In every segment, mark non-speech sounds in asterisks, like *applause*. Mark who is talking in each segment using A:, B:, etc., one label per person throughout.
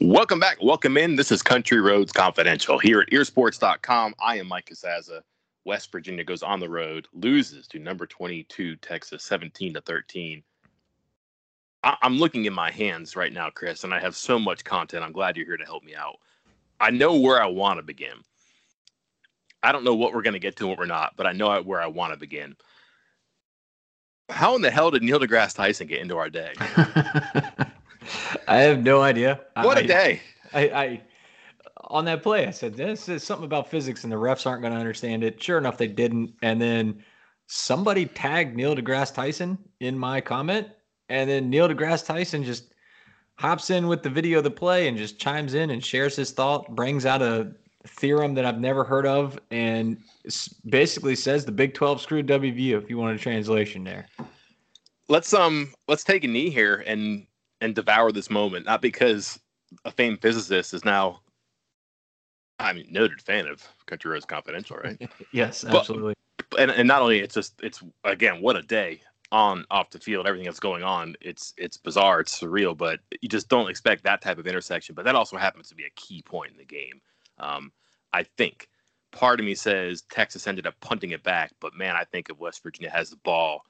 A: Welcome back. Welcome in. This is Country Roads Confidential here at earsports.com. I am Mike Casazza. West Virginia goes on the road, loses to number 22 Texas 17 to 13. I- am looking in my hands right now, Chris, and I have so much content. I'm glad you're here to help me out. I know where I want to begin. I don't know what we're going to get to and what we're not, but I know where I want to begin. How in the hell did Neil deGrasse Tyson get into our day? *laughs*
B: I have no idea.
A: What a day!
B: I, I on that play, I said this is something about physics, and the refs aren't going to understand it. Sure enough, they didn't. And then somebody tagged Neil deGrasse Tyson in my comment, and then Neil deGrasse Tyson just hops in with the video of the play and just chimes in and shares his thought, brings out a theorem that I've never heard of, and basically says the Big 12 screwed WVU. If you want a translation there.
A: Let's um let's take a knee here and and devour this moment, not because a famed physicist is now I mean noted fan of Country Roads Confidential, right? *laughs*
B: yes, absolutely.
A: But, and, and not only it's just it's again what a day on off the field, everything that's going on. It's it's bizarre, it's surreal, but you just don't expect that type of intersection. But that also happens to be a key point in the game. Um, I think part of me says Texas ended up punting it back, but man, I think if West Virginia has the ball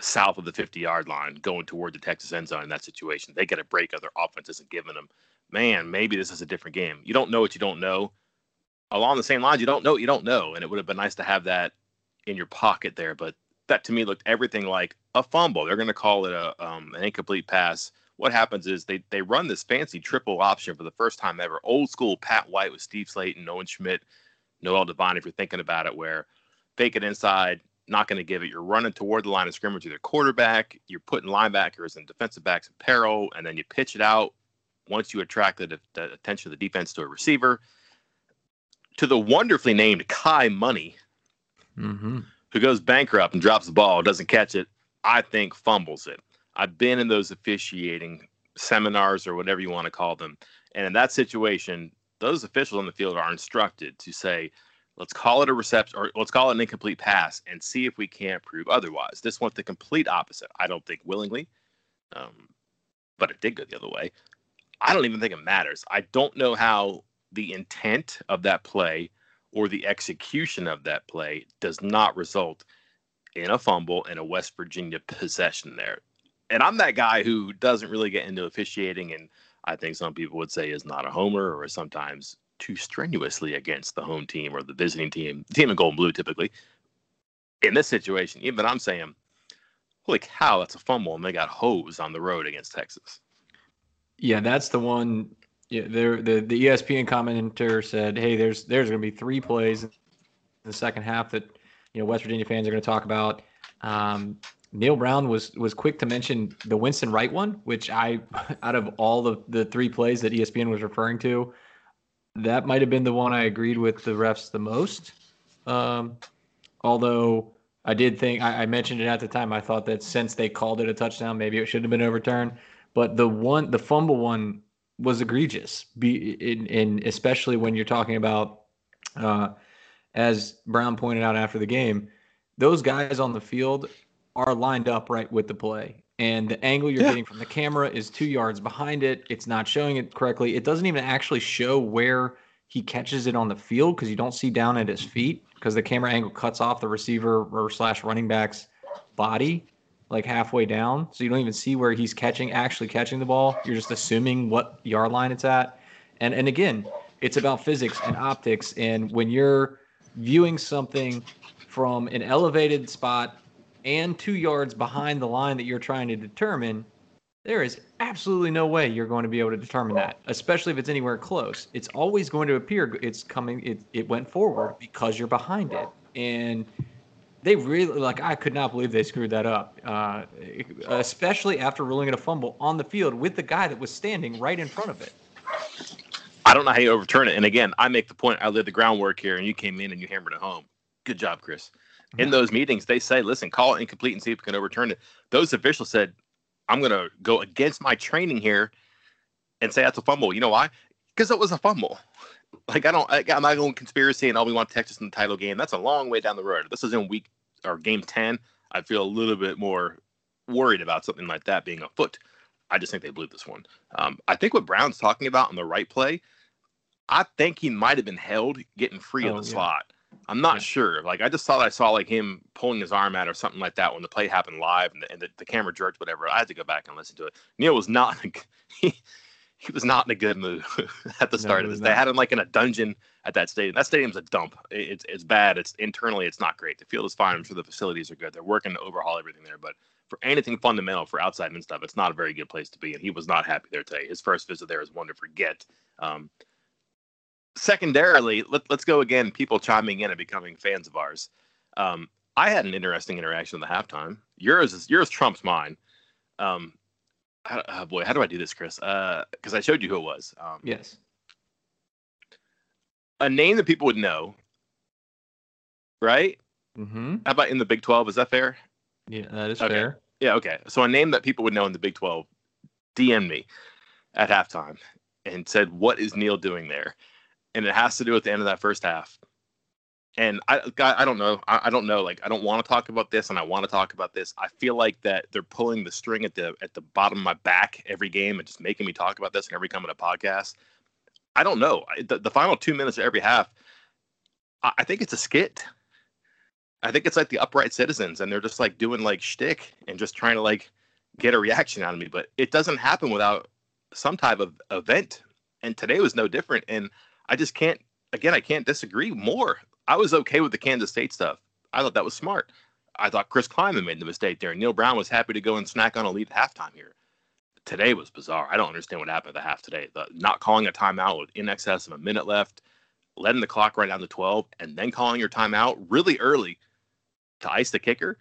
A: south of the 50 yard line going toward the Texas end zone in that situation. They get a break other offense isn't giving them. Man, maybe this is a different game. You don't know what you don't know. Along the same lines, you don't know what you don't know. And it would have been nice to have that in your pocket there. But that to me looked everything like a fumble. They're going to call it a um, an incomplete pass. What happens is they they run this fancy triple option for the first time ever. Old school Pat White with Steve Slaton, Owen Schmitt, Noel Devine, if you're thinking about it, where fake it inside, not going to give it. You're running toward the line of scrimmage with your quarterback. You're putting linebackers and defensive backs in peril, and then you pitch it out once you attract the, the attention of the defense to a receiver. To the wonderfully named Kai Money,
B: mm-hmm.
A: who goes bankrupt and drops the ball, doesn't catch it, I think fumbles it. I've been in those officiating seminars or whatever you want to call them. And in that situation, those officials on the field are instructed to say, Let's call it a reception or let's call it an incomplete pass and see if we can't prove otherwise. This went the complete opposite. I don't think willingly, um, but it did go the other way. I don't even think it matters. I don't know how the intent of that play or the execution of that play does not result in a fumble and a West Virginia possession there. And I'm that guy who doesn't really get into officiating and I think some people would say is not a homer or sometimes too strenuously against the home team or the visiting team, the team in gold and blue typically. In this situation, even I'm saying, holy cow, that's a fumble, and they got hosed on the road against Texas.
B: Yeah, that's the one. Yeah, there the the ESPN commentator said, "Hey, there's there's going to be three plays in the second half that you know West Virginia fans are going to talk about." Um, Neal Brown was was quick to mention the Winston Wright one, which I, *laughs* out of all the the three plays that ESPN was referring to, that might have been the one I agreed with the refs the most. Um, although I did think I, I, mentioned it at the time. I thought that since they called it a touchdown, maybe it should have been overturned. But the one, the fumble one, was egregious. Be in, in especially when you're talking about, uh, as Brown pointed out after the game, those guys on the field are lined up right with the play and the angle you're yeah. getting from the camera is two yards behind it. It's not showing it correctly. It doesn't even actually show where he catches it on the field because you don't see down at his feet because the camera angle cuts off the receiver or slash running back's body like halfway down. So you don't even see where he's catching, actually catching the ball. You're just assuming what yard line it's at. And and again, it's about physics and optics. And when you're viewing something from an elevated spot and two yards behind the line that you're trying to determine, there is absolutely no way you're going to be able to determine that, especially if it's anywhere close. It's always going to appear it's coming, it, it went forward because you're behind it. And they really, like, I could not believe they screwed that up, uh, especially after ruling it a fumble on the field with the guy that was standing right in front of it.
A: I don't know how you overturn it. And again, I make the point, I laid the groundwork here, and you came in and you hammered it home. Good job, Chris in those meetings, they say, listen, call it incomplete and see if we can overturn it. Those officials said, I'm going to go against my training here and say that's a fumble. You know why? Because it was a fumble. *laughs* Like, I don't, I, am not going conspiracy and all we want Texas in the title game. That's a long way down the road. This is in week or game 10, I feel a little bit more worried about something like that being a foot. I just think they blew this one. Um, I think what Brown's talking about on the right play, I think he might have been held getting free
B: Oh,
A: of the
B: yeah.
A: slot. I'm not
B: Yeah.
A: sure. Like I just thought I saw like him pulling his arm out or something like that when the play happened live and the, and the, the camera jerked whatever. I had to go back and listen to it. Neal was not in a, *laughs* he, he was not in a good mood *laughs* at the start
B: he
A: of this. They had him like in a dungeon at that stadium. That stadium's a dump. It- It's it's bad. It's internally it's not great. The field is fine. I'm sure the facilities are good. They're working to overhaul everything there, but for anything fundamental for outside and stuff, it's not a very good place to be. And he was not happy there today. His first visit there is one to forget. Um, secondarily, let, let's go again. People chiming in and becoming fans of ours. Um, I had an interesting interaction at the halftime. Yours is yours trumps mine. Um, how, oh boy, how do I do this, Chris? Uh, because I showed you who it was. Um,
B: Yes.
A: A name that people would know, right?
B: Mm-hmm.
A: How about in the Big Twelve? Is that fair?
B: Yeah, that is
A: Okay.
B: fair.
A: Yeah, okay. So a name that people would know in the Big 12 DM'd me at halftime and said, What is Neal doing there? And it has to do with the end of that first half. And I, I don't know. I, I don't know. Like, I don't want to talk about this, and I want to talk about this. I feel like that they're pulling the string at the at the bottom of my back every game and just making me talk about this and every on a podcast. I don't know. I, the, the final two minutes of every half, I, I think it's a skit. I think it's like the upright citizens, and they're just like doing like shtick and just trying to like get a reaction out of me. But it doesn't happen without some type of event. And today was no different. And I just can't. Again, I can't disagree more. I was okay with the Kansas State stuff. I thought that was smart. I thought Chris Klieman made the mistake there. And Neal Brown was happy to go and snack on a lead at halftime here. Today was bizarre. I don't understand what happened at the half today. The not calling a timeout with in excess of a minute left, letting the clock run down to 12, and then calling your timeout really early to ice the kicker.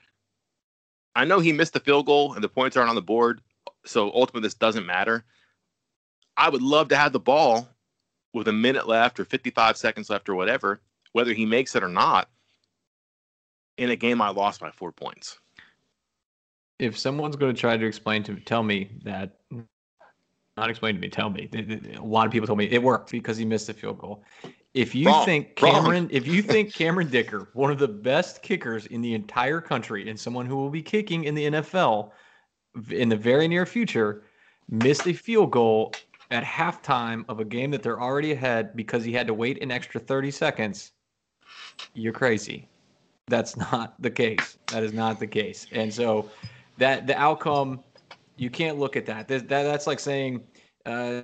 A: I know he missed the field goal and the points aren't on the board, so ultimately this doesn't matter. I would love to have the ball with a minute left or 55 seconds left or whatever, whether he makes it or not, in a game I lost by four points.
B: If someone's going to try to explain to tell me that, not explain to me, tell me. A lot of people told me it worked because he missed the field goal. If you
A: Wrong.
B: think
A: Wrong.
B: Cameron, if you think Cameron Dicker, one of the best kickers in the entire country, and someone who will be kicking in the NFL in the very near future, missed a field goal at halftime of a game that they're already ahead because he had to wait an extra 30 seconds, you're crazy. That's not the case. That is not the case. And so that the outcome, you can't look at that. That, that that's like saying uh,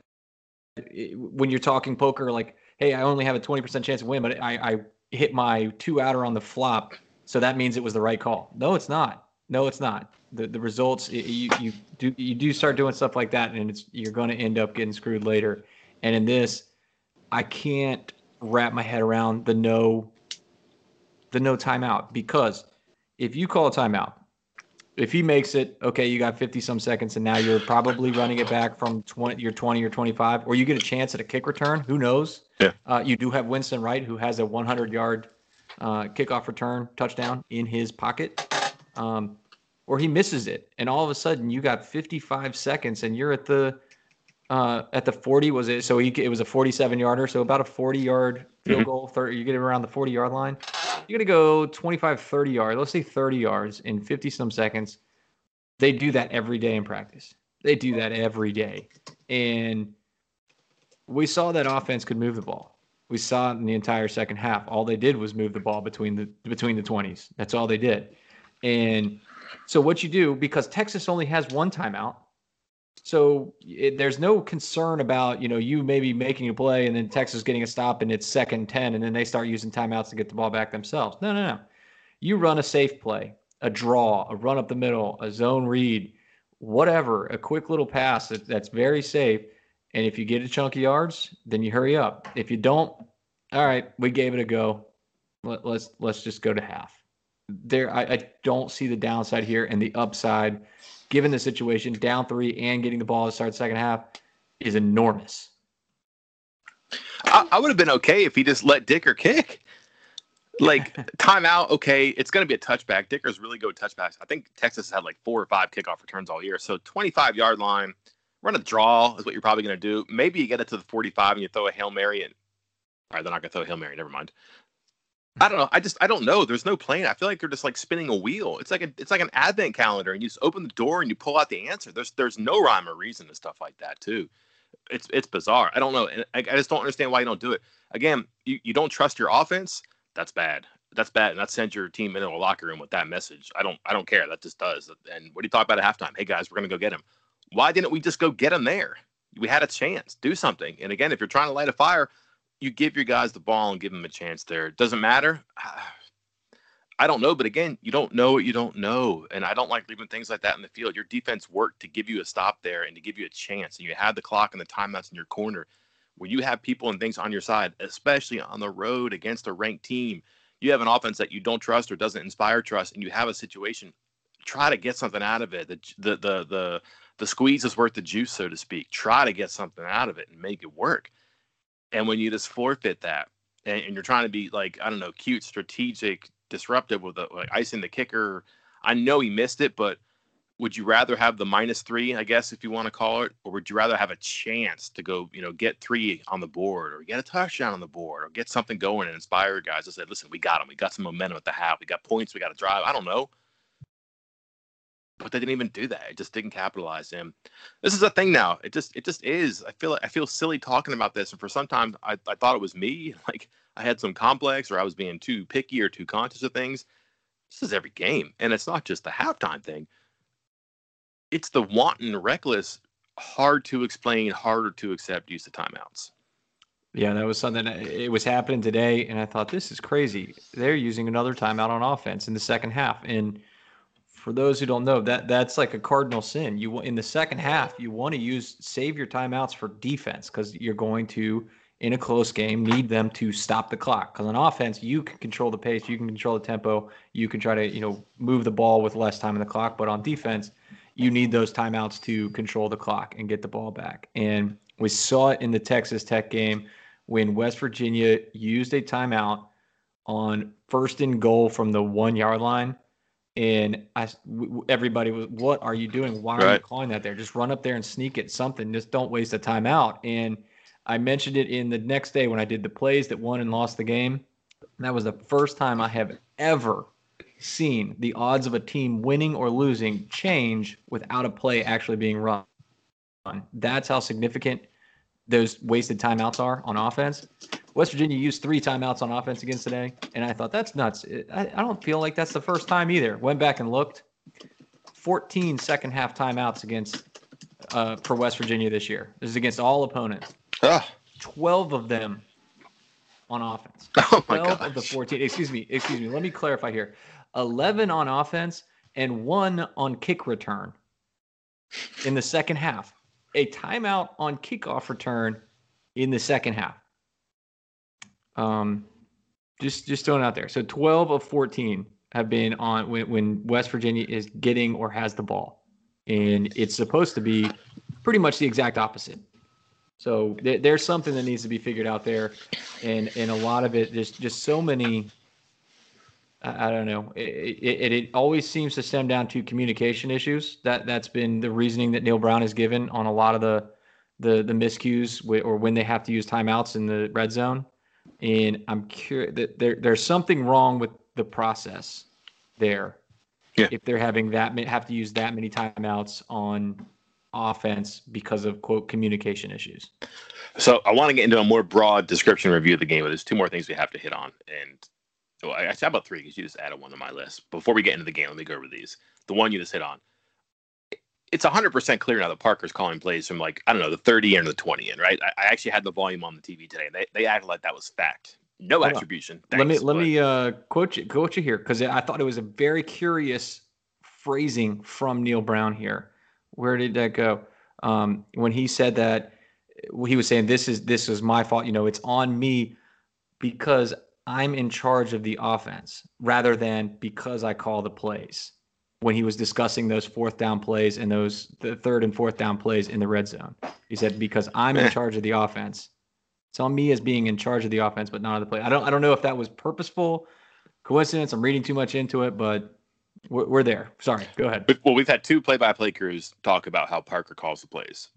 B: when you're talking poker, like, hey, I only have a 20% chance to win, but I, I hit my two outer on the flop. So that means it was the right call. No, it's not. No, it's not. The the results you you do you do start doing stuff like that, and it's you're going to end up getting screwed later. And in this, I can't wrap my head around the no the no timeout because if you call a timeout, if he makes it, okay, you got 50 some seconds, and now you're probably running it back from 20, you're 20 or 25, or you get a chance at a kick return. Who knows?
A: Yeah.
B: Uh, you do have Winston Wright, who has a 100 yard uh, kickoff return touchdown in his pocket. Um, or he misses it, and all of a sudden you got 55 seconds, and you're at the uh, at the 40. Was it? So he, it was a 47 yarder, so about a 40 yard field
A: Mhm.
B: goal. 30, you get it around the 40 yard line. You're gonna go 25, 30 yards. Let's say 30 yards in 50 some seconds. They do that every day in practice. They do that every day, and we saw that offense could move the ball. We saw it in the entire second half. All they did was move the ball between the between the 20s. That's all they did. And so what you do because Texas only has one timeout. So it, there's no concern about, you know, you maybe making a play and then Texas getting a stop and it's second 10 and then they start using timeouts to get the ball back themselves. No, no, no. You run a safe play, a draw, a run up the middle, a zone read, whatever, a quick little pass that, that's very safe. And if you get a chunk of yards, then you hurry up. If you don't, all right, we gave it a go. Let, let's let's just go to half. There, I, I don't see the downside here, and the upside, given the situation, down three and getting the ball to start second half, is enormous.
A: I, I would have been okay if he just let Dicker kick. Like *laughs* timeout, okay, it's going to be a touchback. Dicker's really good touchbacks. I think Texas had like four or five kickoff returns all year. So 25 yard line, run a draw is what you're probably going to do. Maybe you get it to the 45 and you throw a hail mary and. All right, they're not going to throw a hail mary. Never mind. I don't know. I just I don't know. There's no plan. I feel like they're just like spinning a wheel. It's like a it's like an advent calendar, and you just open the door and you pull out the answer. There's there's no rhyme or reason to stuff like that too. It's it's bizarre. I don't know. And I, I just don't understand why you don't do it. Again, you, you don't trust your offense. That's bad. That's bad. And that sends your team into a locker room with that message. I don't I don't care. That just does. And what do you talk about at halftime? Hey guys, we're gonna go get him. Why didn't we just go get him there? We had a chance. Do something. And again, if you're trying to light a fire, you give your guys the ball and give them a chance there. It doesn't matter. *sighs* I don't know, but again, you don't know what you don't know. And I don't like leaving things like that in the field. Your defense worked to give you a stop there and to give you a chance. And you had the clock and the timeouts in your corner. When you have people and things on your side, especially on the road against a ranked team, you have an offense that you don't trust or doesn't inspire trust, and you have a situation, try to get something out of it. The the the the, the squeeze is worth the juice, so to speak. Try to get something out of it and make it work. And when you just forfeit that, and, and you're trying to be like I don't know, cute, strategic, disruptive with the, like icing the kicker. I know he missed it, but would you rather have the minus three, I guess, if you want to call it, or would you rather have a chance to go, you know, get three on the board or get a touchdown on the board or get something going and inspire guys? I said, listen, we got them. We got some momentum at the half. We got points. We got to drive. I don't know. But they didn't even do that. It just didn't capitalize him. This is a thing now. It just it just is. I feel like I feel silly talking about this. And for some time I, I thought it was me. *laughs* Like I had some complex or I was being too picky or too conscious of things. This is every game. And it's not just the halftime thing. It's the wanton, reckless, hard to explain, harder to accept use of timeouts.
B: Yeah, that was something. It was happening today, and I thought this is crazy. They're using another timeout on offense in the second half, and for those who don't know, that that's like a cardinal sin. You in the second half, you want to use save your timeouts for defense because you're going to in a close game need them to stop the clock. Because on offense you can control the pace you can control the tempo you can try to you know move the ball with less time in the clock. But on defense you need those timeouts to control the clock and get the ball back. And we saw it in the texas tech game when west virginia used a timeout on first and goal from the one yard line and I, everybody was, what are you doing? Why are right. you calling that there? Just run up there and sneak it something. Just don't waste a timeout. And I mentioned it in the next day when I did the plays that won and lost the game. And that was the first time I have ever seen the odds of a team winning or losing change without a play actually being run. That's how significant those wasted timeouts are on offense. West Virginia used three timeouts on offense against today, and I thought that's nuts. I, I don't feel like that's the first time either. Went back and looked. 14 second half timeouts against uh, for West Virginia this year. This is against all opponents. Ah. 12 of them on offense. *laughs*
A: Oh my 12
B: gosh. of the 14. Excuse me. Excuse me. Let me clarify here. 11 on offense and one on kick return in the second half. A timeout on kickoff return in the second half. Um, just just throwing out there. So 12 of 14 have been on when, when West Virginia is getting or has the ball, and it's supposed to be pretty much the exact opposite. So th- there's something that needs to be figured out there, and and a lot of it there's just so many. I, I don't know. It, it, it always seems to stem down to communication issues. That that's been the reasoning that Neal Brown has given on a lot of the the the miscues or when they have to use timeouts in the red zone. And I'm curious that there there's something wrong with the process there.
A: Yeah.
B: If they're having that have to use that many timeouts on offense because of quote communication issues.
A: So I want to get into a more broad description review of the game, but there's two more things we have to hit on. And well, I said about three because you just added one to my list. Before we get into the game, let me go over these. The one you just hit on. It's 100% clear now that Parker's calling plays from like, I don't know, the 30 and the 20 in, right? I, I actually had the volume on the TV today. They, they acted like that was fact. No Hold attribution.
B: Thanks, let me let but... me uh, quote you quote you here because I thought it was a very curious phrasing from Neal Brown here where did that go? Um, when he said that, he was saying this is this is my fault. You know, it's on me because I'm in charge of the offense rather than because I call the plays. When he was discussing those fourth down plays and those the third and fourth down plays in the red zone, he said because I'm in charge of the offense. It's on me as being in charge of the offense, but not of the play. I don't I don't know if that was purposeful, coincidence. I'm reading too much into it, but we're, we're there. Sorry, go ahead.
A: Well, we've had two play-by-play crews talk about how Parker calls the plays.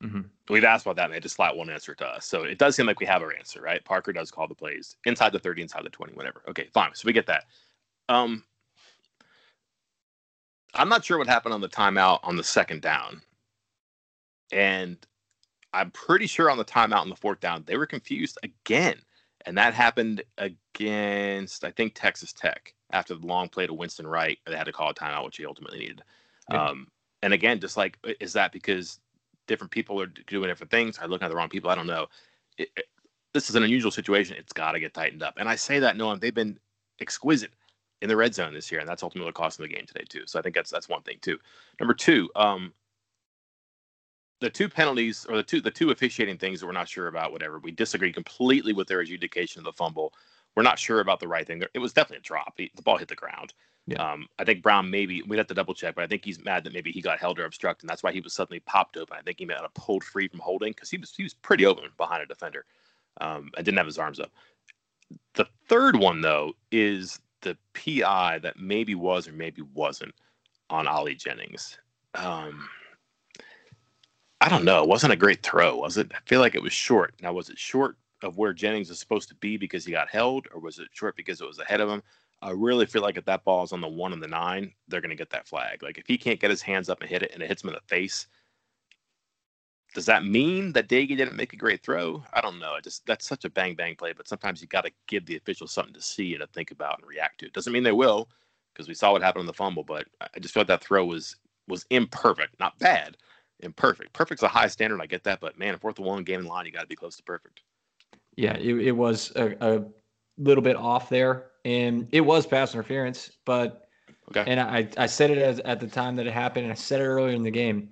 A: Mm-hmm. We've asked about that, and they just flat one answer to us. So it does seem like we have our answer, right? Parker does call the plays inside the 30, inside the 20, whatever. Okay, fine. So we get that. Um, I'm not sure what happened on the timeout on the second down. And I'm pretty sure on the timeout on the fourth down, they were confused again. And that happened against, I think, Texas Tech after the long play to Winston Wright. They had to call a timeout, which he ultimately needed. Yeah. Um, and again, just like, is that because different people are doing different things? Are looking at the wrong people? I don't know. It, it, this is an unusual situation. It's got to get tightened up. And I say that knowing they've been exquisite in the red zone this year, and that's ultimately what cost them the game today too. So I think that's that's one thing too. Number two, um, the two penalties or the two the two officiating things that we're not sure about. Whatever we disagree completely with their adjudication of the fumble. We're not sure about the right thing. It was definitely a drop. The ball hit the ground. Yeah. Um, I think Brown maybe we'd have to double check, but I think he's mad that maybe he got held or obstructed, and that's why he was suddenly popped open. I think he might have pulled free from holding because he was he was pretty open behind a defender, um, and didn't have his arms up. The third one though is the PI that maybe was or maybe wasn't on Ali Jennings. Um, I don't know. It wasn't a great throw, was it? I feel like it was short. Now, was it short of where Jennings was supposed to be because he got held, or was it short because it was ahead of him? I really feel like if that ball is on the one and the nine, they're going to get that flag. Like if he can't get his hands up and hit it and it hits him in the face, does that mean that Doege didn't make a great throw? I don't know. It just that's such a bang bang play, but sometimes you got to give the officials something to see and to think about and react to. It doesn't mean they will, because we saw what happened on the fumble. But I just felt that throw was was imperfect, not bad, imperfect. Perfect's a high standard, I get that, but man, fourth and one game in line, you got to be close to perfect.
B: Yeah, it, it was a, a, little bit off there, and it was pass interference. But okay. and I I said it as at the time that it happened, and I said it earlier in the game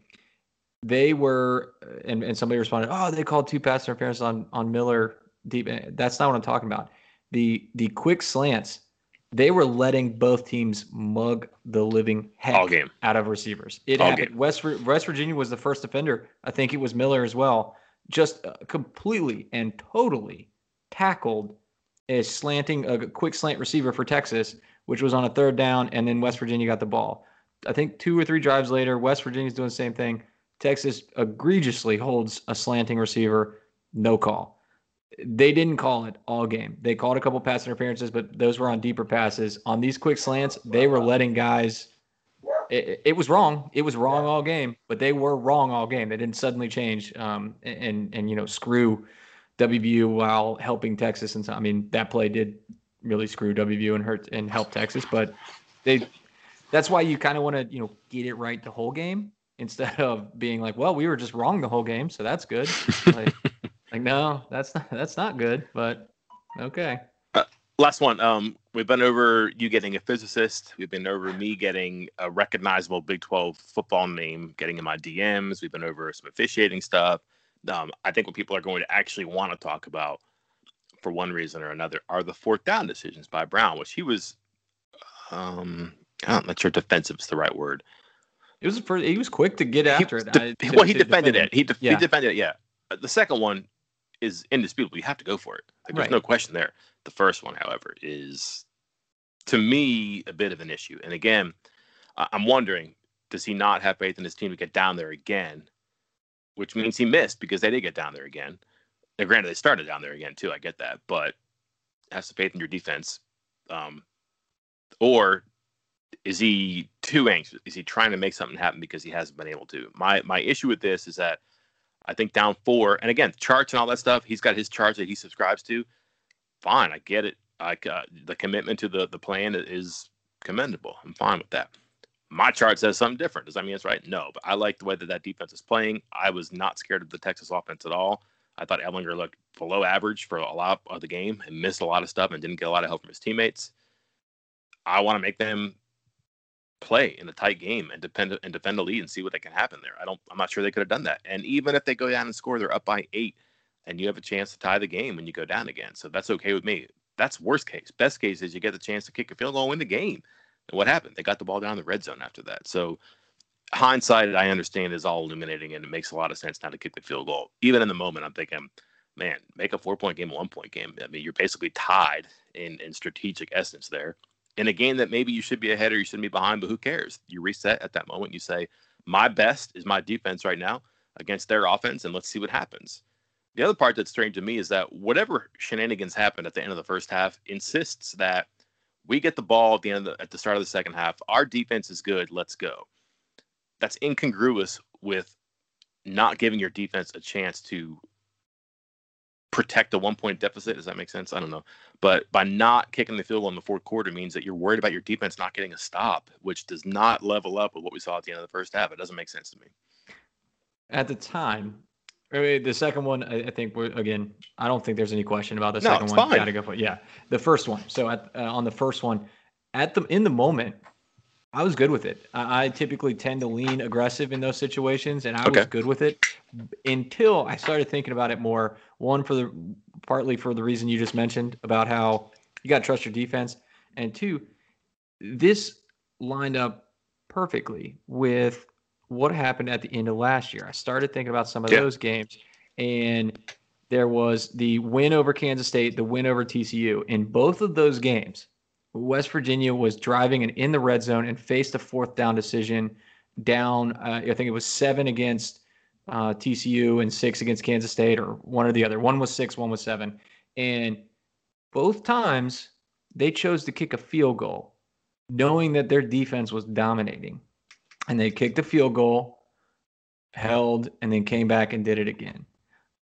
B: they were, and, and somebody responded, oh, they called two pass interference on on Miller deep. That's not what I'm talking about. The the quick slants, they were letting both teams mug the living heck out of receivers. It All happened. Game. West West Virginia was the first defender. I think it was Miller as well. Just uh, completely and totally tackled a slanting a quick slant receiver for Texas, which was on a third down, and then West Virginia got the ball. I think two or three drives later, West Virginia's doing the same thing. Texas egregiously holds a slanting receiver, no call. They didn't call it all game. They called a couple pass interferences, but those were on deeper passes. On these quick slants, they were letting guys. It, it was wrong. It was wrong all game, but they were wrong all game. They didn't suddenly change um, and and you know screw WVU while helping Texas. And so, I mean that play did really screw WVU and hurt and help Texas, but they. That's why you kind of want to you know get it right the whole game instead of being like, well, we were just wrong the whole game, so that's good. like, *laughs* like, no, that's not that's not good, but okay.
A: Uh, last one. Um, we've been over you getting a physicist. We've been over me getting a recognizable Big Twelve football name, getting in my DMs. We've been over some officiating stuff. Um, I think what people are going to actually want to talk about, for one reason or another, are the fourth down decisions by Brown, which he was. Um, I'm not sure defensive is the right word.
B: It was for, he was quick to get after
A: it. De- to, well, he defended it. He, de- yeah. he defended it. Yeah. Uh, the second one is indisputable. You have to go for it. Like, there's right. no question there. The first one, however, is to me a bit of an issue. And again, I'm wondering, does he not have faith in his team to get down there again? Which means he missed because they did get down there again. Now, granted, they started down there again too. I get that, but have some faith in your defense. Um, or is he too anxious? Is he trying to make something happen because he hasn't been able to? My my issue with this is that I think down four, and again, charts and all that stuff. He's got his charts that he subscribes to. Fine, I get it. Like uh, the commitment to the the plan is commendable. I'm fine with that. My chart says something different. Does that mean it's right? No, but I like the way that that defense is playing. I was not scared of the Texas offense at all. I thought Ehlinger looked below average for a lot of the game and missed a lot of stuff and didn't get a lot of help from his teammates. I want to make them play in a tight game and defend and defend a lead and see what they can happen there. I don't. I'm not sure they could have done that. And even if they go down and score, they're up by eight, and you have a chance to tie the game when you go down again. So that's okay with me. That's worst case. Best case is you get the chance to kick a field goal win the game. And what happened? They got the ball down the red zone after that. So hindsight, I understand, is all illuminating, and it makes a lot of sense now to kick the field goal. Even in the moment, I'm thinking, man, make a four point game, a one point game. I mean, you're basically tied in in strategic essence there in a game that maybe you should be ahead or you shouldn't be behind, but who cares? You reset at that moment. You say, my best is my defense right now. against their offense, and let's see what happens. The other part that's strange to me is that whatever shenanigans happened at the end of the first half insists that we get the ball at the end the, at the start of the second half. Our defense is good. Let's go. That's incongruous with not giving your defense a chance to protect a one point deficit. Does that make sense? I don't know. But by not kicking the field goal in the fourth quarter means that you're worried about your defense not getting a stop, which does not level up with what we saw at the end of the first half. It doesn't make sense to me.
B: At the time, the second one, I think we're again. I don't think there's any question about the no, second one. Got to go for it. Yeah, the first one. So at uh, on the first one, at the in the moment, I was good with it. I, I, typically tend to lean aggressive in those situations, and I okay. was good with it until I started thinking about it more. One for the partly for the reason you just mentioned about how you got to trust your defense, and two, this lined up perfectly with what happened at the end of last year. I started thinking about some of yeah. those games, and there was the win over Kansas State, the win over TCU. In both of those games, West Virginia was driving and in the red zone and faced a fourth down decision down. Uh, I think it was seven against uh, TCU and six against Kansas State, or one or the other. One was six, one was seven. And both times they chose to kick a field goal, knowing that their defense was dominating and they kicked a field goal, held, and then came back and did it again.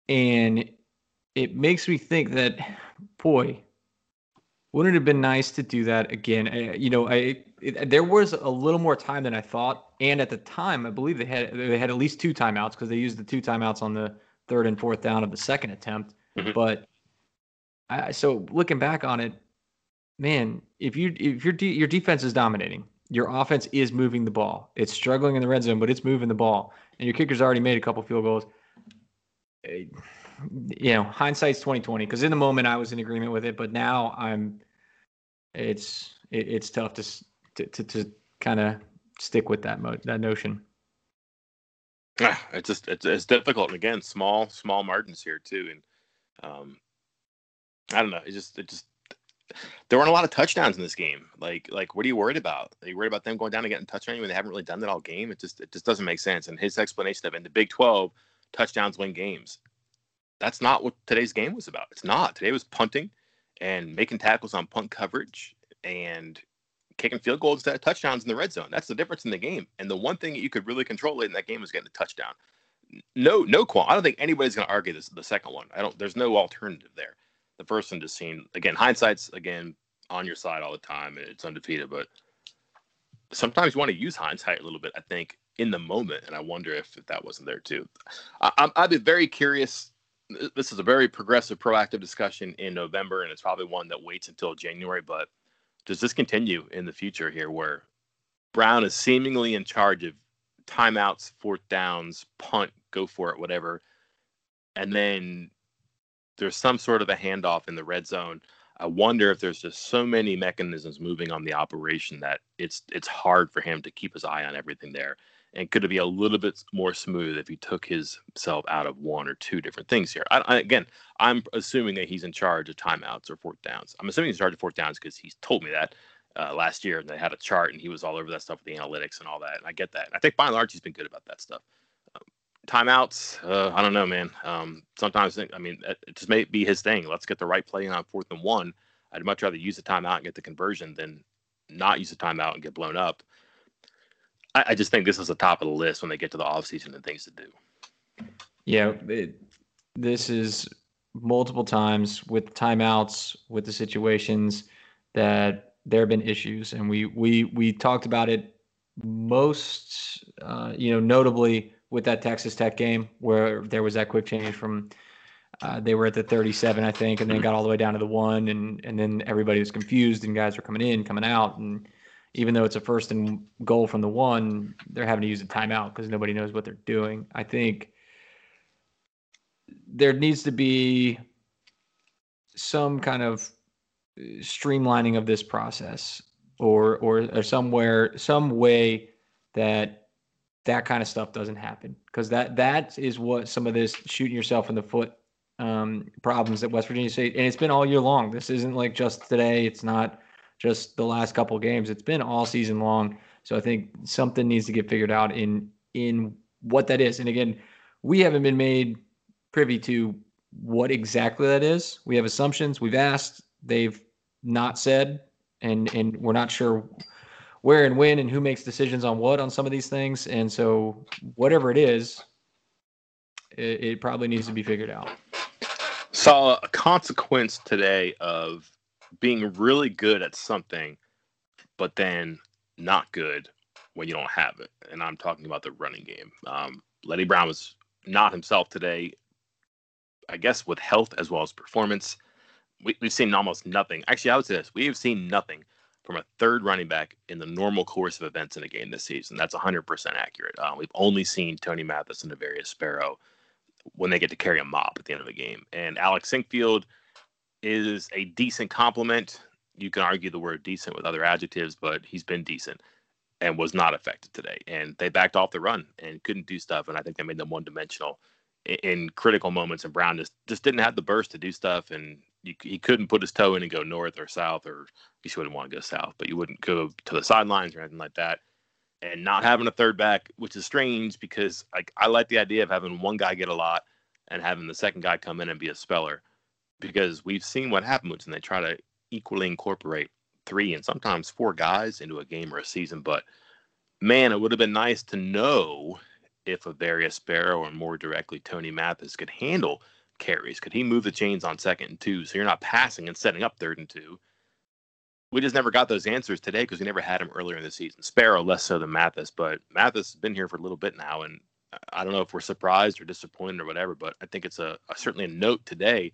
B: And it makes me think that, boy, wouldn't it have been nice to do that again? I, you know, I it, there was a little more time than I thought, and at the time, I believe they had they had at least two timeouts because they used the two timeouts on the third and fourth down of the second attempt. Mm-hmm. But I, so looking back on it, man, if you if your de- your defense is dominating, your offense is moving the ball. It's struggling in the red zone, but it's moving the ball. And your kicker's already made a couple field goals. You know, hindsight's twenty twenty. Because in the moment I was in agreement with it, but now I'm. It's it, it's tough to to to, to kind of stick with that mo- that notion.
A: Yeah, it's just it's, it's difficult. And again, small small margins here too, and um, I don't know. It just it just there weren't a lot of touchdowns in this game. Like, like, what are you worried about? Are you worried about them going down and getting touchdown when they haven't really done that all game? It just, it just doesn't make sense. And his explanation of in the Big Twelve, touchdowns win games. That's not what today's game was about. It's not. Today was punting and making tackles on punt coverage and kicking field goals of touchdowns in the red zone. That's the difference in the game. And the one thing that you could really control in that game was getting a touchdown. No, no qual. I don't think anybody's going to argue this. The second one. I don't. There's no alternative there the first one just seemed again hindsight's again on your side all the time and it's undefeated but sometimes you want to use hindsight a little bit i think in the moment and i wonder if, if that wasn't there too I, i'd be very curious this is a very progressive proactive discussion in november and it's probably one that waits until january but does this continue in the future here where brown is seemingly in charge of timeouts fourth downs punt go for it whatever and then there's some sort of a handoff in the red zone. I wonder if there's just so many mechanisms moving on the operation that it's it's hard for him to keep his eye on everything there. And could it be a little bit more smooth if he took himself out of one or two different things here? I, I, again, I'm assuming that he's in charge of timeouts or fourth downs. I'm assuming he's in charge of fourth downs because he's told me that uh, last year and they had a chart and he was all over that stuff with the analytics and all that. And I get that. I think by and large he's been good about that stuff timeouts, uh, I don't know, man. Um, sometimes I mean, it just may be his thing. Let's get the right play on fourth and one. I'd much rather use the timeout and get the conversion than not use the timeout and get blown up. I, I just think this is the top of the list when they get to the offseason and things to do.
B: Yeah, it, this is multiple times with timeouts, with the situations that there have been issues, and we we we talked about it most, uh, you know, notably with that Texas Tech game where there was that quick change from uh, they were at the 37, I think, and then got all the way down to the one, and and then everybody was confused, and guys were coming in, coming out, and even though it's a first and goal from the one, they're having to use a timeout because nobody knows what they're doing. I think there needs to be some kind of streamlining of this process, or or, or somewhere, some way that that kind of stuff doesn't happen because that that is what some of this shooting yourself in the foot um, problems that West Virginia State and it's been all year long. This isn't like just today. It's not just the last couple games. It's been all season long. So I think something needs to get figured out in in what that is. And again, we haven't been made privy to what exactly that is. We have assumptions. We've asked. They've not said, and and we're not sure where and when and who makes decisions on what on some of these things. And so, whatever it is, it, it probably needs to be figured out.
A: Saw a consequence today of being really good at something, but then not good when you don't have it. And I'm talking about the running game. Um, Leddie Brown was not himself today. I guess with health as well as performance, we, have seen almost nothing. Actually, I would say this: we have seen nothing from a third running back in the normal course of events in a game this season. That's 100% accurate. Uh, we've only seen Tony Mathis and A'Varius Sparrow when they get to carry a mop at the end of the game. And Alec Sinkfield is a decent compliment. You can argue the word decent with other adjectives, but he's been decent and was not affected today. And they backed off the run and couldn't do stuff. And I think they made them one dimensional in, in, critical moments. And Brown just, just didn't have the burst to do stuff. And you, he couldn't put his toe in and go north or south, or he wouldn't want to go south, but you wouldn't go to the sidelines or anything like that. And not having a third back, which is strange because like I like the idea of having one guy get a lot and having the second guy come in and be a speller because we've seen what happens when they try to equally incorporate three and sometimes four guys into a game or a season. But man, it would have been nice to know if A'Varius Sparrow or more directly Tony Mathis could handle carries. Could he move the chains on second and two so you're not passing and setting up third and two? We just never got those answers today because we never had him earlier in the season. Sparrow less so than Mathis, but Mathis has been here for a little bit now, and I don't know if we're surprised or disappointed or whatever, but I think it's a, a certainly a note today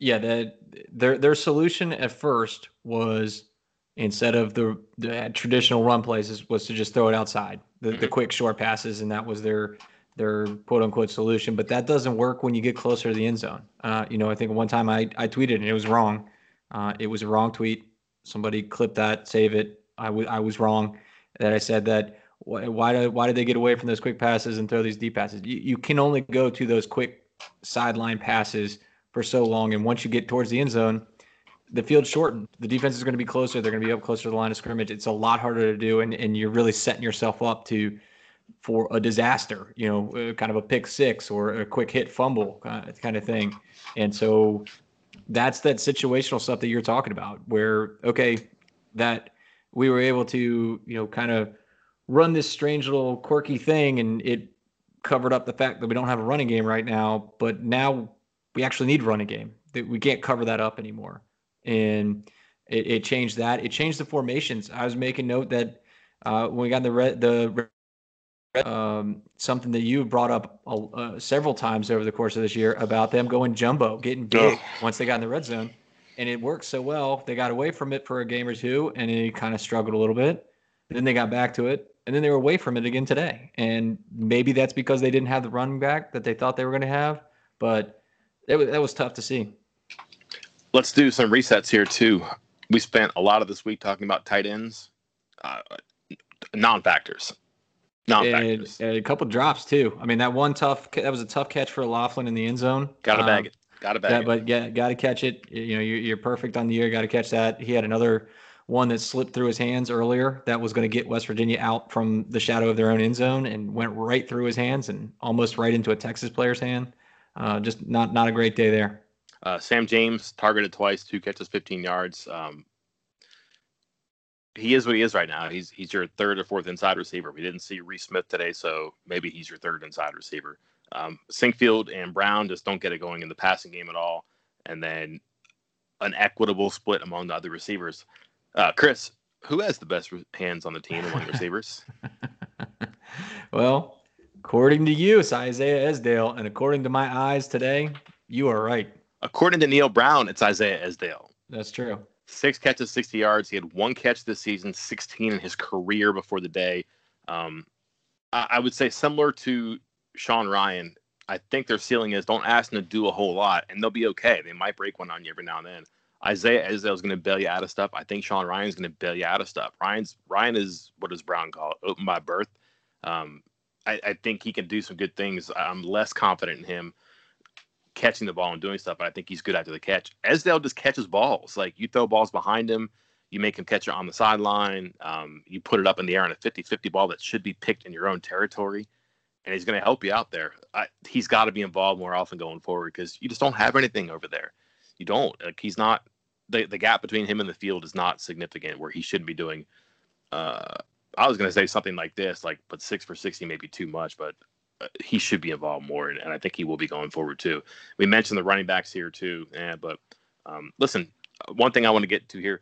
B: Yeah, the, their their solution at first was instead of the, the traditional run plays was to just throw it outside, the, the mm-hmm. quick short passes, and that was their their quote unquote solution. But that doesn't work when you get closer to the end zone. Uh, you know, I think one time I, I tweeted and it was wrong. Uh, it was a wrong tweet. Somebody clip that, save it. I, w- I was wrong that I said that. Why, why did why did they get away from those quick passes and throw these deep passes? You, you can only go to those quick sideline passes for so long. And once you get towards the end zone, the field's shortened. The defense is going to be closer. They're going to be up closer to the line of scrimmage. It's a lot harder to do, and, and you're really setting yourself up to for a disaster. You know, uh, kind of a pick six or a quick hit fumble uh, kind of thing. And so that's that situational stuff that you're talking about, where okay, that we were able to you know kind of run this strange little quirky thing, and it covered up the fact that we don't have a running game right now. But now we actually need running game. That We can't cover that up anymore. And it, it changed that. It changed the formations. I was making note that uh, when we got the red, the um, something that you brought up uh, several times over the course of this year about them going jumbo, getting big oh. once they got in the red zone, and it worked so well. They got away from it for a game or two, and it kind of struggled a little bit. Then they got back to it, and then they were away from it again today. And maybe that's because they didn't have the running back that they thought they were going to have. But that was, that was tough to see.
A: Let's do some resets here too. We spent a lot of this week talking about tight ends. Uh, Non-factors.
B: Non-factors. And, a couple drops too. I mean, that one tough that was a tough catch for Laughlin in the end zone.
A: Got to um, bag it. Got to bag
B: yeah,
A: it.
B: But yeah, got to catch it. You know, you're, you're perfect on the year. Got to catch that. He had another one that slipped through his hands earlier that was going to get West Virginia out from the shadow of their own end zone and went right through his hands and almost right into a Texas player's hand. Uh, just not not a great day there.
A: Uh, Sam James targeted twice, two catches, 15 yards. Um, he is what he is right now. He's he's your third or fourth inside receiver. We didn't see Reese Smith today, so maybe he's your third inside receiver. Um, Sinkfield and Brown just don't get it going in the passing game at all, and then an equitable split among the other receivers. Uh, Chris, who has the best hands on the team among the *laughs* receivers?
B: well, according to you, it's Isaiah Esdale, and according to my eyes today, you are right.
A: According to Neal Brown, it's Isaiah Esdale.
B: That's true.
A: Six catches, 60 yards. He had one catch this season, 16 in his career before the day. Um, I, I would say similar to Sean Ryan, I think their ceiling is don't ask them to do a whole lot, and they'll be okay. They might break one on you every now and then. Isaiah Esdale is going to bail you out of stuff. I think Sean Ryan is going to bail you out of stuff. Ryan's Ryan is what does Brown call it? Open by birth. Um, I, I, think he can do some good things. I'm less confident in him catching the ball and doing stuff, but I think he's good after the catch. Esdale just catches balls. Like you throw balls behind him, you make him catch it on the sideline, um, you put it up in the air on a 50 50 ball that should be picked in your own territory, and he's going to help you out there. I, he's got to be involved more often going forward because you just don't have anything over there. You don't. Like he's not the the gap between him and the field is not significant where he shouldn't be doing. Uh, I was going to say something like this, like, but six for sixty may be too much, but uh, he should be involved more, and, and, I think he will be going forward too. We mentioned the running backs here too, yeah, but um, listen, one thing I want to get to here.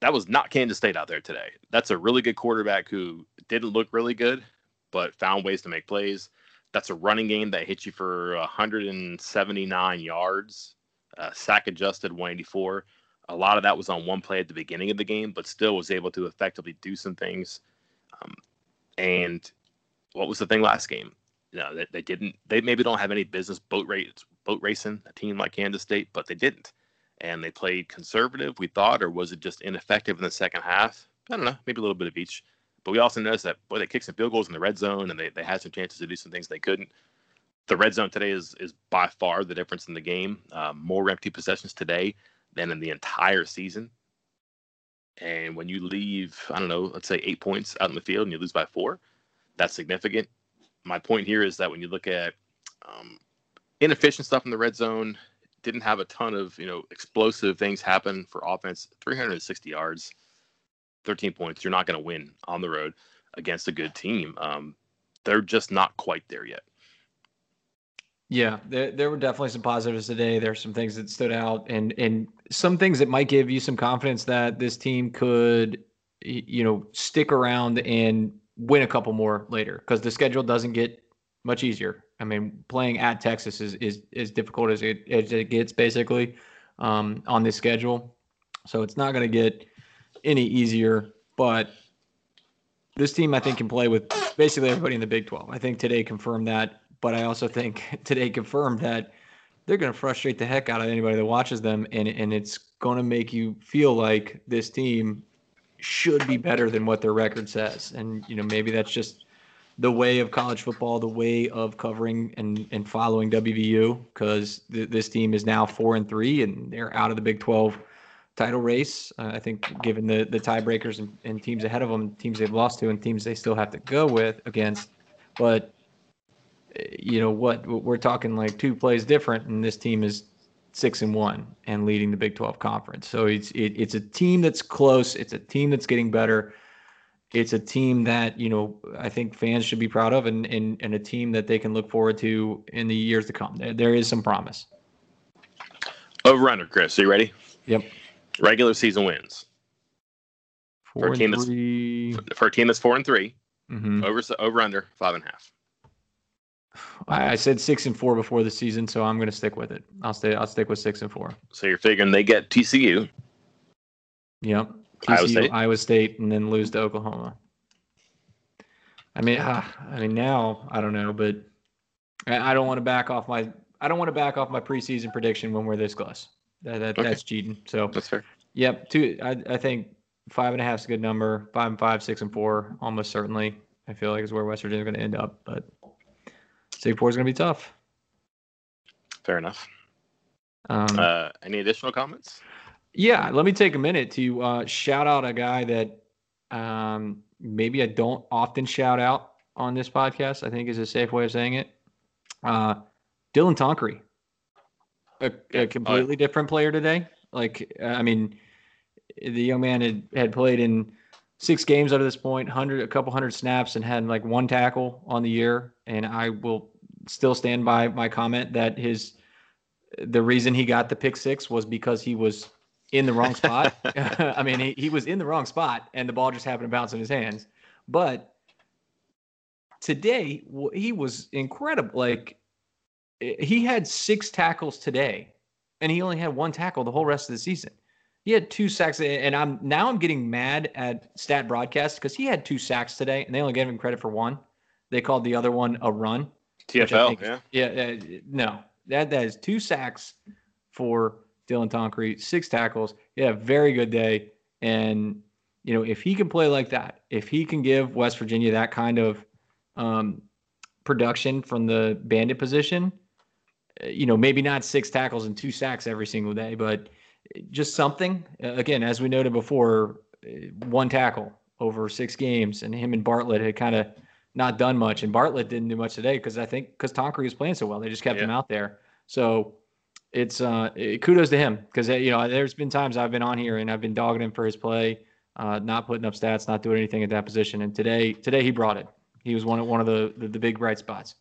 A: That was not Kansas State out there today. That's a really good quarterback who didn't look really good, but found ways to make plays. That's a running game that hit you for 179 yards uh, sack adjusted 184. A lot of that was on one play at the beginning of the game, but still was able to effectively do some things. Um, and what was the thing last game? You know, they, they didn't. They maybe don't have any business boat race boat racing a team like Kansas State, but they didn't. And they played conservative, we thought, or was it just ineffective in the second half? I don't know, maybe a little bit of each. But we also noticed that boy, they kicked some field goals in the red zone, and they, they had some chances to do some things they couldn't the red zone today is is by far the difference in the game. Um, more empty possessions today than in the entire season. And when you leave, I don't know, let's say eight points out in the field and you lose by four, that's significant. My point here is that when you look at um, inefficient stuff in the red zone, didn't have a ton of you know explosive things happen for offense. 360 yards, 13 points. You're not going to win on the road against a good team. Um, they're just not quite there yet.
B: Yeah, there, there were definitely some positives today. There's some things that stood out, and and some things that might give you some confidence that this team could, you know, stick around and win a couple more later because the schedule doesn't get much easier. I mean, playing at Texas is is as difficult as it as it gets basically um, on this schedule, so it's not going to get any easier. But this team, I think, can play with basically everybody in the Big 12. I think today confirmed that but I also think *laughs* today confirmed that they're going to frustrate the heck out of anybody that watches them, and and it's going to make you feel like this team should be better than what their record says. And you know maybe that's just the way of college football, the way of covering and and following WVU, because th- this team is now four and three, and they're out of the Big Twelve title race. Uh, I think given the the tiebreakers and, and teams ahead of them, teams they've lost to, and teams they still have to go with against, but you know what we're talking like two plays different, and this team is six and one and leading the Big 12 conference. So it's it, it's a team that's close. It's a team that's getting better. It's a team that you know I think fans should be proud of, and and, and a team that they can look forward to in the years to come. There, there is some promise.
A: Over under, Chris. Are you ready?
B: Yep.
A: Regular season wins.
B: Four for a
A: team
B: that's
A: for a team that's four and 3
B: mm-hmm.
A: Over over under five and a half.
B: I said six and four before the season, so I'm going to stick with it. I'll stay. I'll stick with six and four.
A: So you're figuring they get TCU.
B: Yep. TCU, Iowa State, Iowa State and then lose to Oklahoma. I mean, uh, I mean now I don't know, but I, I, don't want to back off my. I don't want to back off my preseason prediction when we're this close. That, that okay. that's cheating. So
A: that's fair.
B: Yep. Two. I I think five and a half is a good number. Five and five, six and four, almost certainly. I feel like is where West Virginia is going to end up, but four is going to be tough.
A: Fair enough.
B: Um,
A: Uh, any additional comments?
B: Yeah, let me take a minute to uh, shout out a guy that um, maybe I don't often shout out on this podcast. I think is a safe way of saying it. Uh, Dylan Tonkery, a, a completely different player today. Like, I mean, the young man had, had played in six games up to this point, hundred, a couple hundred snaps, and had like one tackle on the year. And I will still stand by my comment that his the reason he got the pick six was because he was in the wrong *laughs* spot. *laughs* I mean, he, he was in the wrong spot and the ball just happened to bounce in his hands. But today, he was incredible. Like, eh, he had six tackles today and he only had one tackle the whole rest of the season. He had two sacks, and I'm now I'm getting mad at Stat Broadcast because he had two sacks today, and they only gave him credit for one. They called the other one a run.
A: TFL, yeah,
B: yeah. Uh, no, that that is two sacks for Dylan Tonkery, six tackles. Yeah, very good day. And you know, if he can play like that, if he can give West Virginia that kind of um, production from the bandit position, uh, you know, maybe not six tackles and two sacks every single day, but just something. Uh, again, as we noted before, uh, one tackle over six games, and him and Bartlett had kind of not done much. And Bartlett didn't do much today because I think because Tonkery was playing so well, they just kept yeah. him out there. So it's uh, it, kudos to him because uh, you know there's been times I've been on here and I've been dogging him for his play, uh, not putting up stats, not doing anything at that position. And today today he brought it. He was one of one of the the, the big bright spots.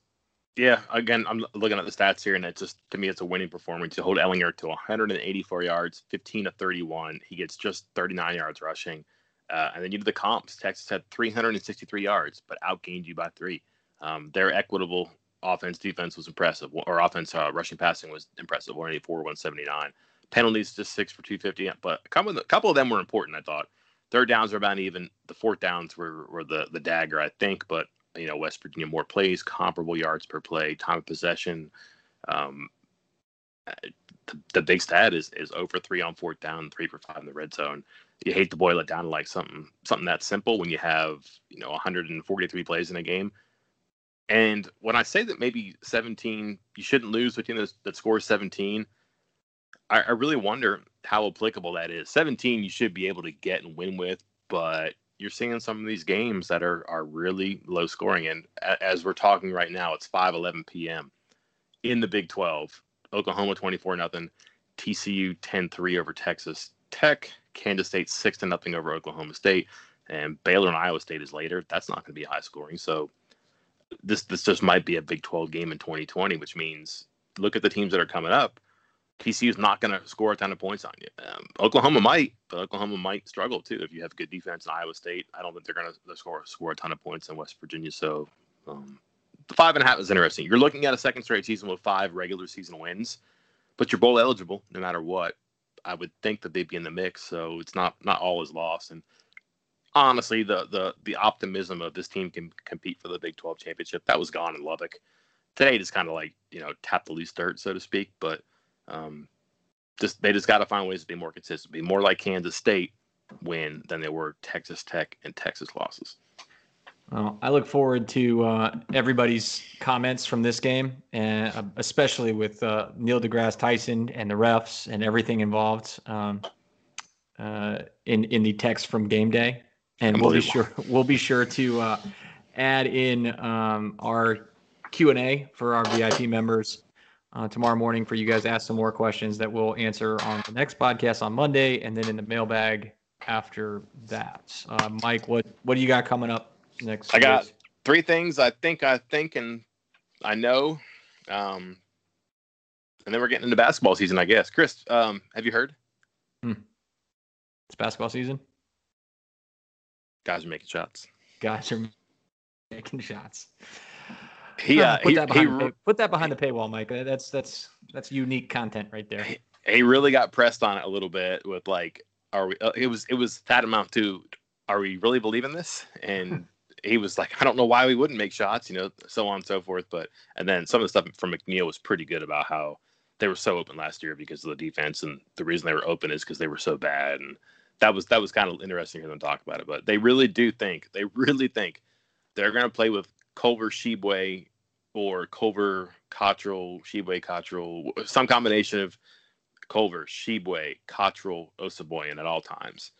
A: Yeah, again, I'm looking at the stats here, and it's just to me, it's a winning performance. You hold Ehlinger to 184 yards, 15 to 31. He gets just 39 yards rushing. Uh, and then you do the comps. Texas had 363 yards, but outgained you by three. Um, their equitable offense defense was impressive, or offense uh, rushing passing was impressive 184, 179. Penalties just six for 250, but a couple, of a couple of them were important, I thought. Third downs were about even. The fourth downs were, were the, the dagger, I think, but you know, West Virginia more plays, comparable yards per play, time of possession. Um, the, the, big stat is is over three on fourth down, three for five in the red zone you hate to boil it down to like something something that simple when you have you know 143 plays in a game. And when I say that maybe 17, you shouldn't lose between those that scores 17. I, I really wonder how applicable that is. 17, you should be able to get and win with, but you're seeing some of these games that are are really low scoring. And as we're talking right now, it's 5 11 p.m. in the Big 12. Oklahoma 24 nothing, TCU 10 3 over Texas Tech. Kansas State six to nothing over Oklahoma State, and Baylor and Iowa State is later. That's not going to be high scoring. So this this just might be a Big 12 game in 2020, which means look at the teams that are coming up. TCU is not going to score a ton of points on you. Um, Oklahoma might, but Oklahoma might struggle too if you have good defense in Iowa State. I don't think they're going to score score a ton of points in West Virginia. So um, the five and a half is interesting. You're looking at a second straight season with five regular season wins, but you're bowl eligible no matter what. I would think that they'd be in the mix. So it's not not all is lost. And honestly, the the the optimism of this team can compete for the Big 12 championship that was gone in Lubbock. Today, just kind of like you know tap the loose dirt, so to speak. But um, just they just got to find ways to be more consistent, be more like Kansas State win than they were Texas Tech and Texas losses.
B: Well, I look forward to uh, everybody's comments from this game, and uh, especially with uh, Neil deGrasse Tyson and the refs and everything involved um, uh, in in the text from game day. And we'll be sure we'll be sure to uh, add in um, our Q and A for our VIP members uh, tomorrow morning for you guys to ask some more questions that we'll answer on the next podcast on Monday, and then in the mailbag after that. Mike, what what do you got coming up? Next?
A: I got three things I think I think and I know. Um, and then we're getting into basketball season, I guess. Chris, um, have you heard?
B: Hmm. It's basketball season.
A: Guys are making shots.
B: Guys are making shots.
A: He, uh,
B: put,
A: he,
B: that behind
A: he,
B: the, put that behind the paywall, Mike. That's that's that's unique content right there.
A: He, he really got pressed on it a little bit with like, are we? Uh, it was it was that amount too. Are we really believing this? And *laughs* he was like, I don't know why we wouldn't make shots, you know, so on and so forth. But and then some of the stuff from McNeil was pretty good about how they were so open last year because of the defense, and the reason they were open is because they were so bad. And that was that was kind of interesting to hear them talk about it. But they really do think they really think they're going to play with Culver Tshiebwe or Culver Cottrell Tshiebwe Cottrell some combination of Culver Tshiebwe Cottrell Osabuohien at all times,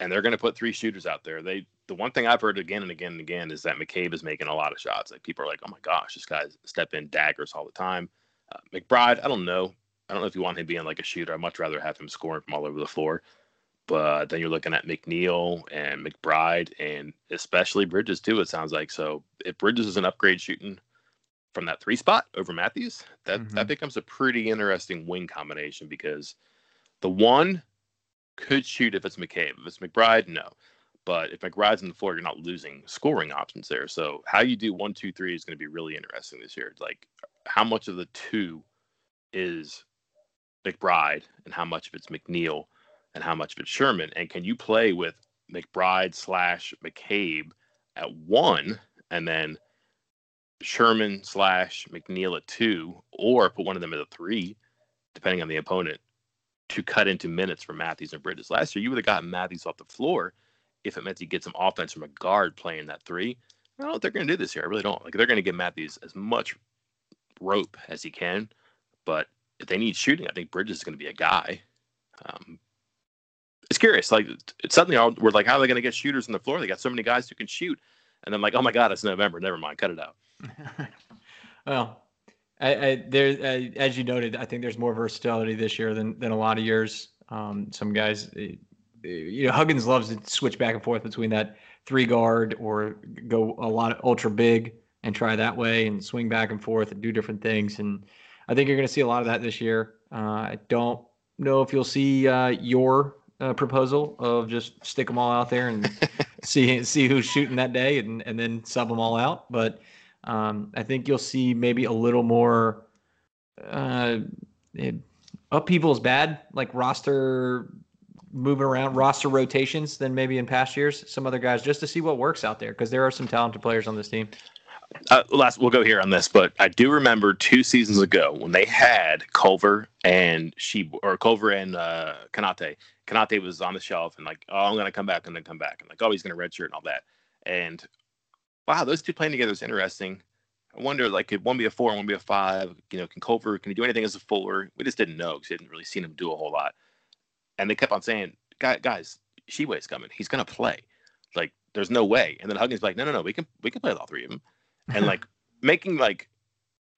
A: and they're going to put three shooters out there. They the one thing I've heard again and again and again is that McCabe is making a lot of shots. Like people are like, oh my gosh, this guy's step in daggers all the time. Uh, McBride, I don't know. I don't know if you want him being like a shooter. I'd much rather have him scoring from all over the floor. But then you're looking at McNeil and McBride and especially Bridges too. It sounds like so. If Bridges is an upgrade shooting from that three spot over Matthews, that mm-hmm. that becomes a pretty interesting wing combination because the one could shoot if it's McCabe. If it's McBride, no. But if McBride's on the floor, you're not losing scoring options there. So how you do one, two, three is going to be really interesting this year. Like how much of the two is McBride and how much of it's McNeil and how much of it's Sherman? And can you play with McBride slash McCabe at one and then Sherman slash McNeil at two, or put one of them at a three, depending on the opponent, to cut into minutes for Matthews and Bridges. Last year, you would have gotten Matthews off the floor if it meant he gets some offense from a guard playing that three. I don't know what they're going to do this year. I really don't. Like they're going to give Matthews as much rope as he can, but if they need shooting, I think Bridges is going to be a guy. Um, it's curious. Like it's suddenly all, we're like, how are they going to get shooters on the floor? They got so many guys who can shoot, and I'm like, oh my god, it's November. Never mind, cut it out. *laughs*
B: well, I, I, there, I, as you noted, I think there's more versatility this year than than a lot of years. Um, some guys, eh, you know, Huggins loves to switch back and forth between that three guard or go a lot of ultra big and try that way and swing back and forth and do different things. And I think you're going to see a lot of that this year. Uh, I don't know if you'll see uh, your uh, proposal of just stick them all out there and *laughs* see see who's shooting that day and and then sub them all out. But um, I think you'll see maybe a little more. Uh, it, upheaval is bad, like roster moving around roster rotations than maybe in past years. Some other guys just to see what works out there because there are some talented players on this team.
A: Uh, last, we'll go here on this, but I do remember two seasons ago when they had Culver and she or Culver and uh, Konate. Konate was on the shelf and like, oh, I'm gonna come back and then come back and like, oh, he's gonna redshirt and all that. And wow, those two playing together is interesting. I wonder, like, could one be a four and one be a five? You know, can Culver can he do anything as a four? We just didn't know because we hadn't really seen him do a whole lot and they kept on saying, guys, Tshiebwe's coming. He's gonna play. Like, there's no way. And then Huggins like, no, no, no, we can we can play with all three of them, and *laughs* like making like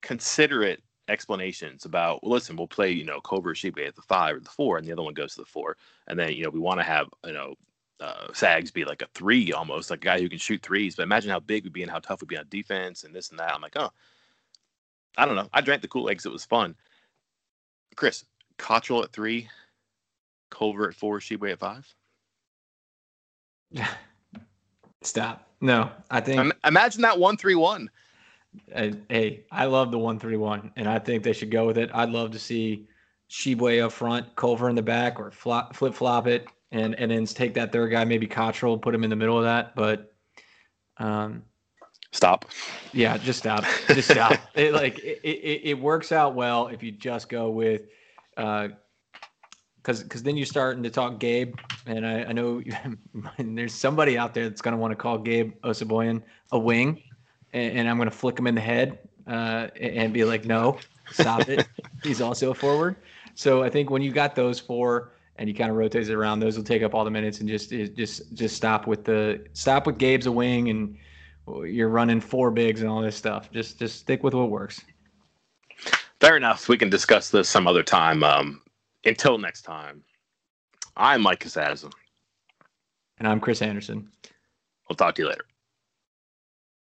A: considerate explanations about well listen we'll play you know Culver Tshiebwe at the five or the four and the other one goes to the four. And then you know we want to have you know uh, Sags be like a three almost like a guy who can shoot threes. But imagine how big we'd be and how tough we'd be on defense and this and that. I'm like oh I don't know. I drank the Kool-Aid it was fun. Chris Cottrell at three Culver at four, Tshiebwe at five? *laughs*
B: Stop. No, I think.
A: Imagine that one three one.
B: Hey, I love the one three one, and I think they should go with it. I'd love to see Tshiebwe up front, Culver in the back, or flip flop it, and and then take that third guy, maybe Cottrell, put him in the middle of that. But um,
A: stop.
B: Yeah, just stop. Just stop. *laughs* it, like it, it, it works out well if you just go with uh, because because then you're starting to talk Gabe, and I, I know *laughs* there's somebody out there that's going to want to call Gabe Osabuohien a wing, and, and I'm going to flick him in the head uh, and be like, no, stop it. *laughs* He's also a forward. So I think when you got those four and you kind of rotate it around, those will take up all the minutes and just just just stop with the stop with Gabe's a wing and you're running four bigs and all this stuff. Just just stick with what works.
A: Fair enough. We can discuss this some other time. Um, until next time, I'm Mike Casazza.
B: And I'm Chris Anderson.
A: We'll talk to you later.